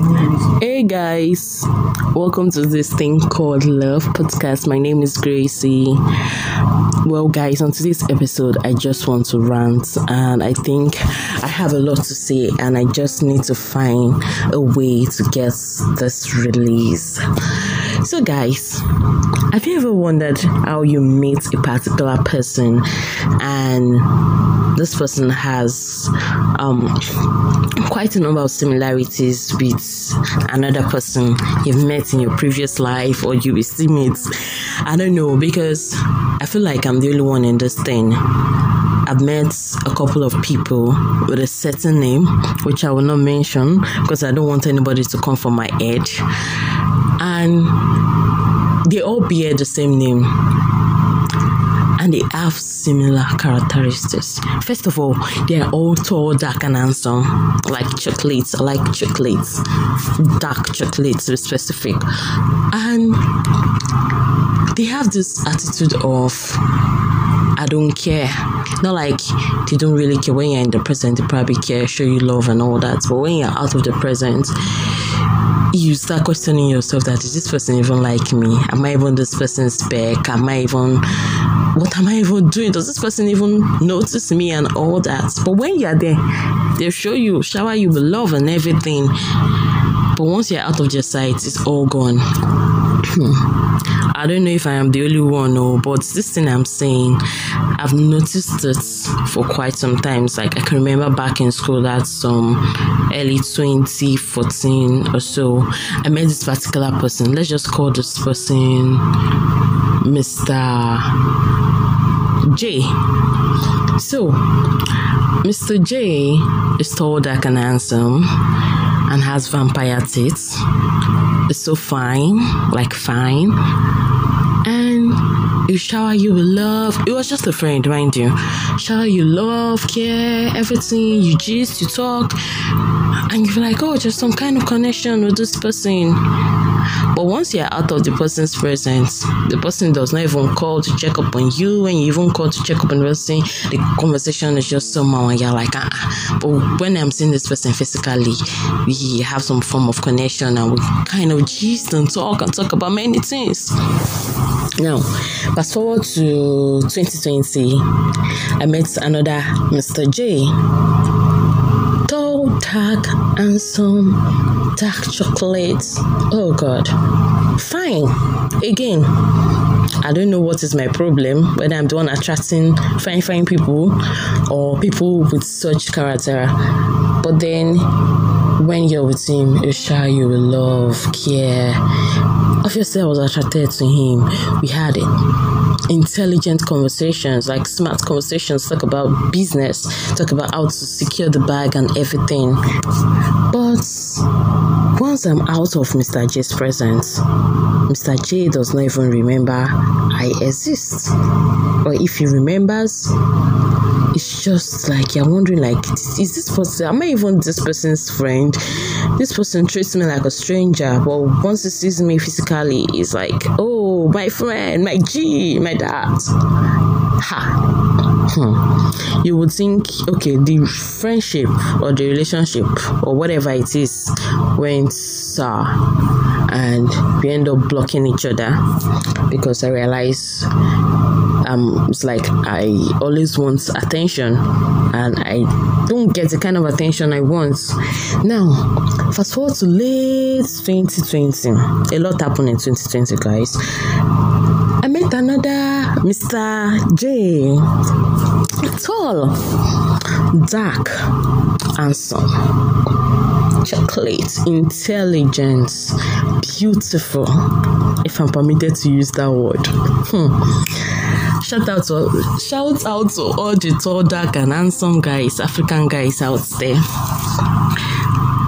Hey guys, welcome to this thing called Love Podcast. My name is Gracie. Well, guys, on today's episode, I just want to rant, and I think I have a lot to say, and I just need to find a way to get this release. So, guys, have you ever wondered how you meet a particular person and this person has um, quite a number of similarities with another person you've met in your previous life or you will still meet? I don't know because I feel like I'm the only one in this thing. I've met a couple of people with a certain name, which I will not mention because I don't want anybody to come for my head. And they all bear the same name and they have similar characteristics. First of all, they are all tall, dark, and handsome, like chocolates. Like chocolates, dark chocolates to be specific, and they have this attitude of I don't care. Not like they don't really care when you're in the present, they probably care, show you love and all that. But when you're out of the present, you start questioning yourself that is this person even like me? Am I even this person's spec? Am I even what am I even doing? Does this person even notice me and all that? But when you're there, they show you, shower you with love and everything. But once you're out of their sight, it's all gone. I don't know if I am the only one, or but this thing I'm saying, I've noticed it for quite some times. Like I can remember back in school, that's some early 2014 or so. I met this particular person. Let's just call this person Mr. J. So, Mr. J is tall, dark, and handsome and has vampire teeth. It's so fine, like fine. And you shower you with love. It was just a friend, mind you. Shower you love, care, everything. You gist, you talk. And you feel like, oh, just some kind of connection with this person. But once you're out of the person's presence, the person does not even call to check up on you. When you even call to check up on the person, the conversation is just somehow and you're like, ah. But when I'm seeing this person physically, we have some form of connection and we kind of gist and talk and talk about many things. Now, fast forward to 2020, I met another Mr. J tall, and some dark chocolate. Oh God. Fine. Again, I don't know what is my problem, whether I'm the one attracting fine, fine people or people with such character. But then when you're with him, you shower you love, care. Obviously, I was attracted to him. We had it intelligent conversations, like smart conversations, talk about business, talk about how to secure the bag and everything. But once I'm out of Mr. J's presence, Mr. J does not even remember I exist. Or if he remembers, it's just like you're wondering like is this person am I even this person's friend? This person treats me like a stranger, but once he sees me physically, he's like, oh my friend, my G, my dad. Ha. Hmm. You would think, okay, the friendship or the relationship or whatever it is went sour and we end up blocking each other because I realize um it's like I always want attention and I don't get the kind of attention I want. Now, fast forward to late 2020. A lot happened in 2020, guys. I met another Mr. J. Tall, dark, handsome, chocolate, intelligence, beautiful. If I'm permitted to use that word. Hmm. Shout out to shout out to all the tall, dark, and handsome guys, African guys out there.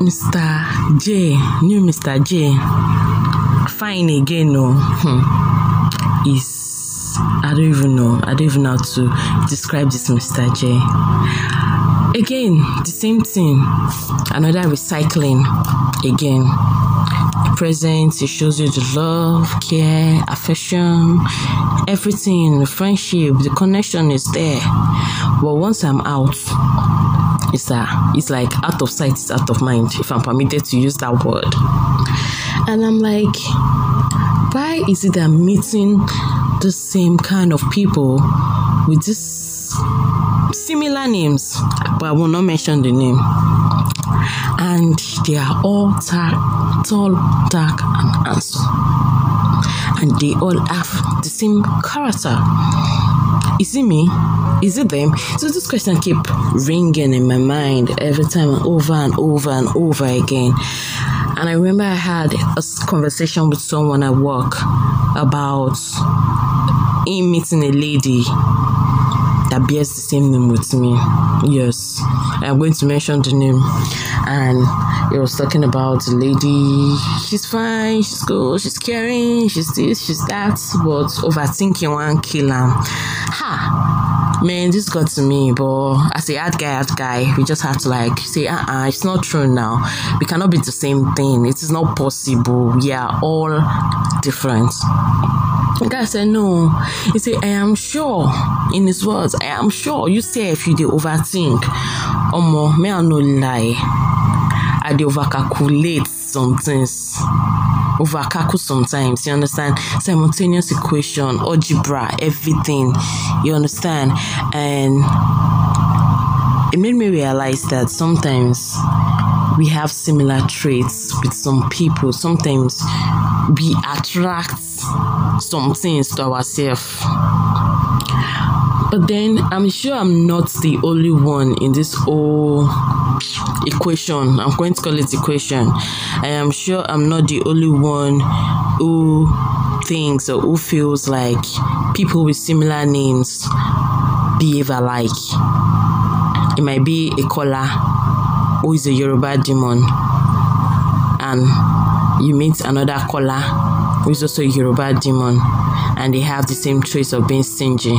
Mr. J, new Mr. J. Fine again, no. Hmm. Is I don't even know. I don't even know how to describe this Mr. J. Again, the same thing. Another recycling. Again, present. It shows you the love, care, affection, everything, the friendship, the connection is there. But once I'm out, It's a, it's like out of sight, it's out of mind, if I'm permitted to use that word. And I'm like, why is it that I'm meeting the same kind of people with this similar names, but I will not mention the name. And they are all tall, dark, and handsome. And they all have the same character. Is it me? Is it them? So this question keep ringing in my mind every time over and over and over again. And I remember I had a conversation with someone at work about him meeting a lady that bears the same name with me. Yes, I'm going to mention the name. And he was talking about the lady. She's fine, she's cool, she's caring, she's this, she's that, but overthinking one killer. Ha! Man, this got to me, but as a hard guy, hard guy, we just have to like say, uh uh-uh, it's not true now. We cannot be the same thing. It is not possible. We are all different. The guy said, No. He said, I am sure. In his words, I am sure. You say if you dey overthink. Omo, may I no lie. I dey overcalculate some things. Overcalculate sometimes, you understand? Simultaneous equation, algebra, everything. You understand? And it made me realize that sometimes we have similar traits with some people. Sometimes we attract some things to ourselves. But then I'm sure I'm not the only one in this whole equation. I'm going to call it equation. I am sure I'm not the only one who thinks or who feels like people with similar names behave alike. It might be a caller who is a Yoruba demon and you meet another caller who is also a Yoruba demon and they have the same traits of being stingy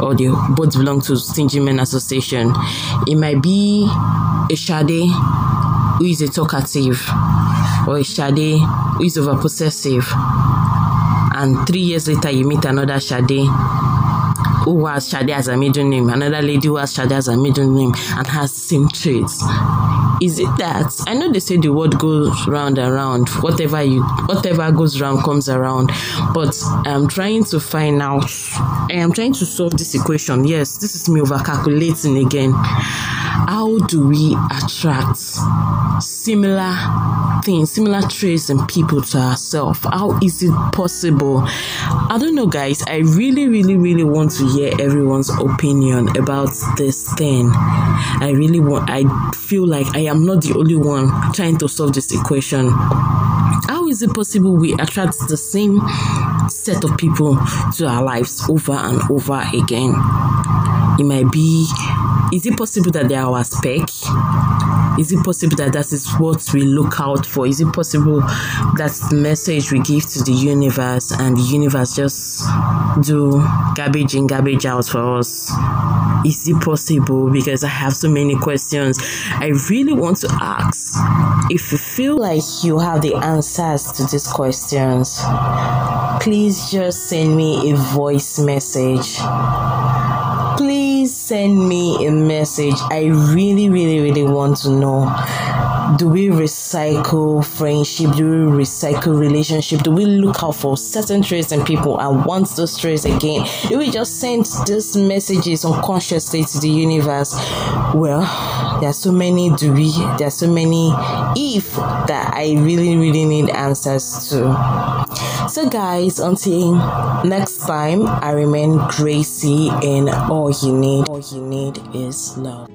or they both belong to Stingy Men Association. It might be a Shade who is a talkative or a Shade who is over possessive and three years later you meet another Shade who has Shade as a middle name, another lady who has Shade as a middle name and has the same traits. Is it that I know they say the word goes round and round, whatever you whatever goes round comes around, but I'm trying to find out I am trying to solve this equation. Yes, this is me over calculating again. How do we attract similar things, similar traits and people to ourselves? How is it possible? I don't know, guys. I really, really, really want to hear everyone's opinion about this thing. I really want, I feel like I am not the only one trying to solve this equation. How is it possible we attract the same set of people to our lives over and over again? It might be, is it possible that they are our spec? Is it possible that that is what we look out for? Is it possible that's the message we give to the universe and the universe just do garbage in, garbage out for us? Is it possible? Because I have so many questions I really want to ask. If you feel like you have the answers to these questions, please just send me a voice message send me a message. I really, really, really want to know. Do we recycle friendship? Do we recycle relationship? Do we look out for certain traits in people and want those traits again? Do we just send these messages unconsciously to the universe? Well, there are so many do we, there are so many if that I really, really need answers to. So, guys, until next time, I remain Gracie, and all you need, all you need is love.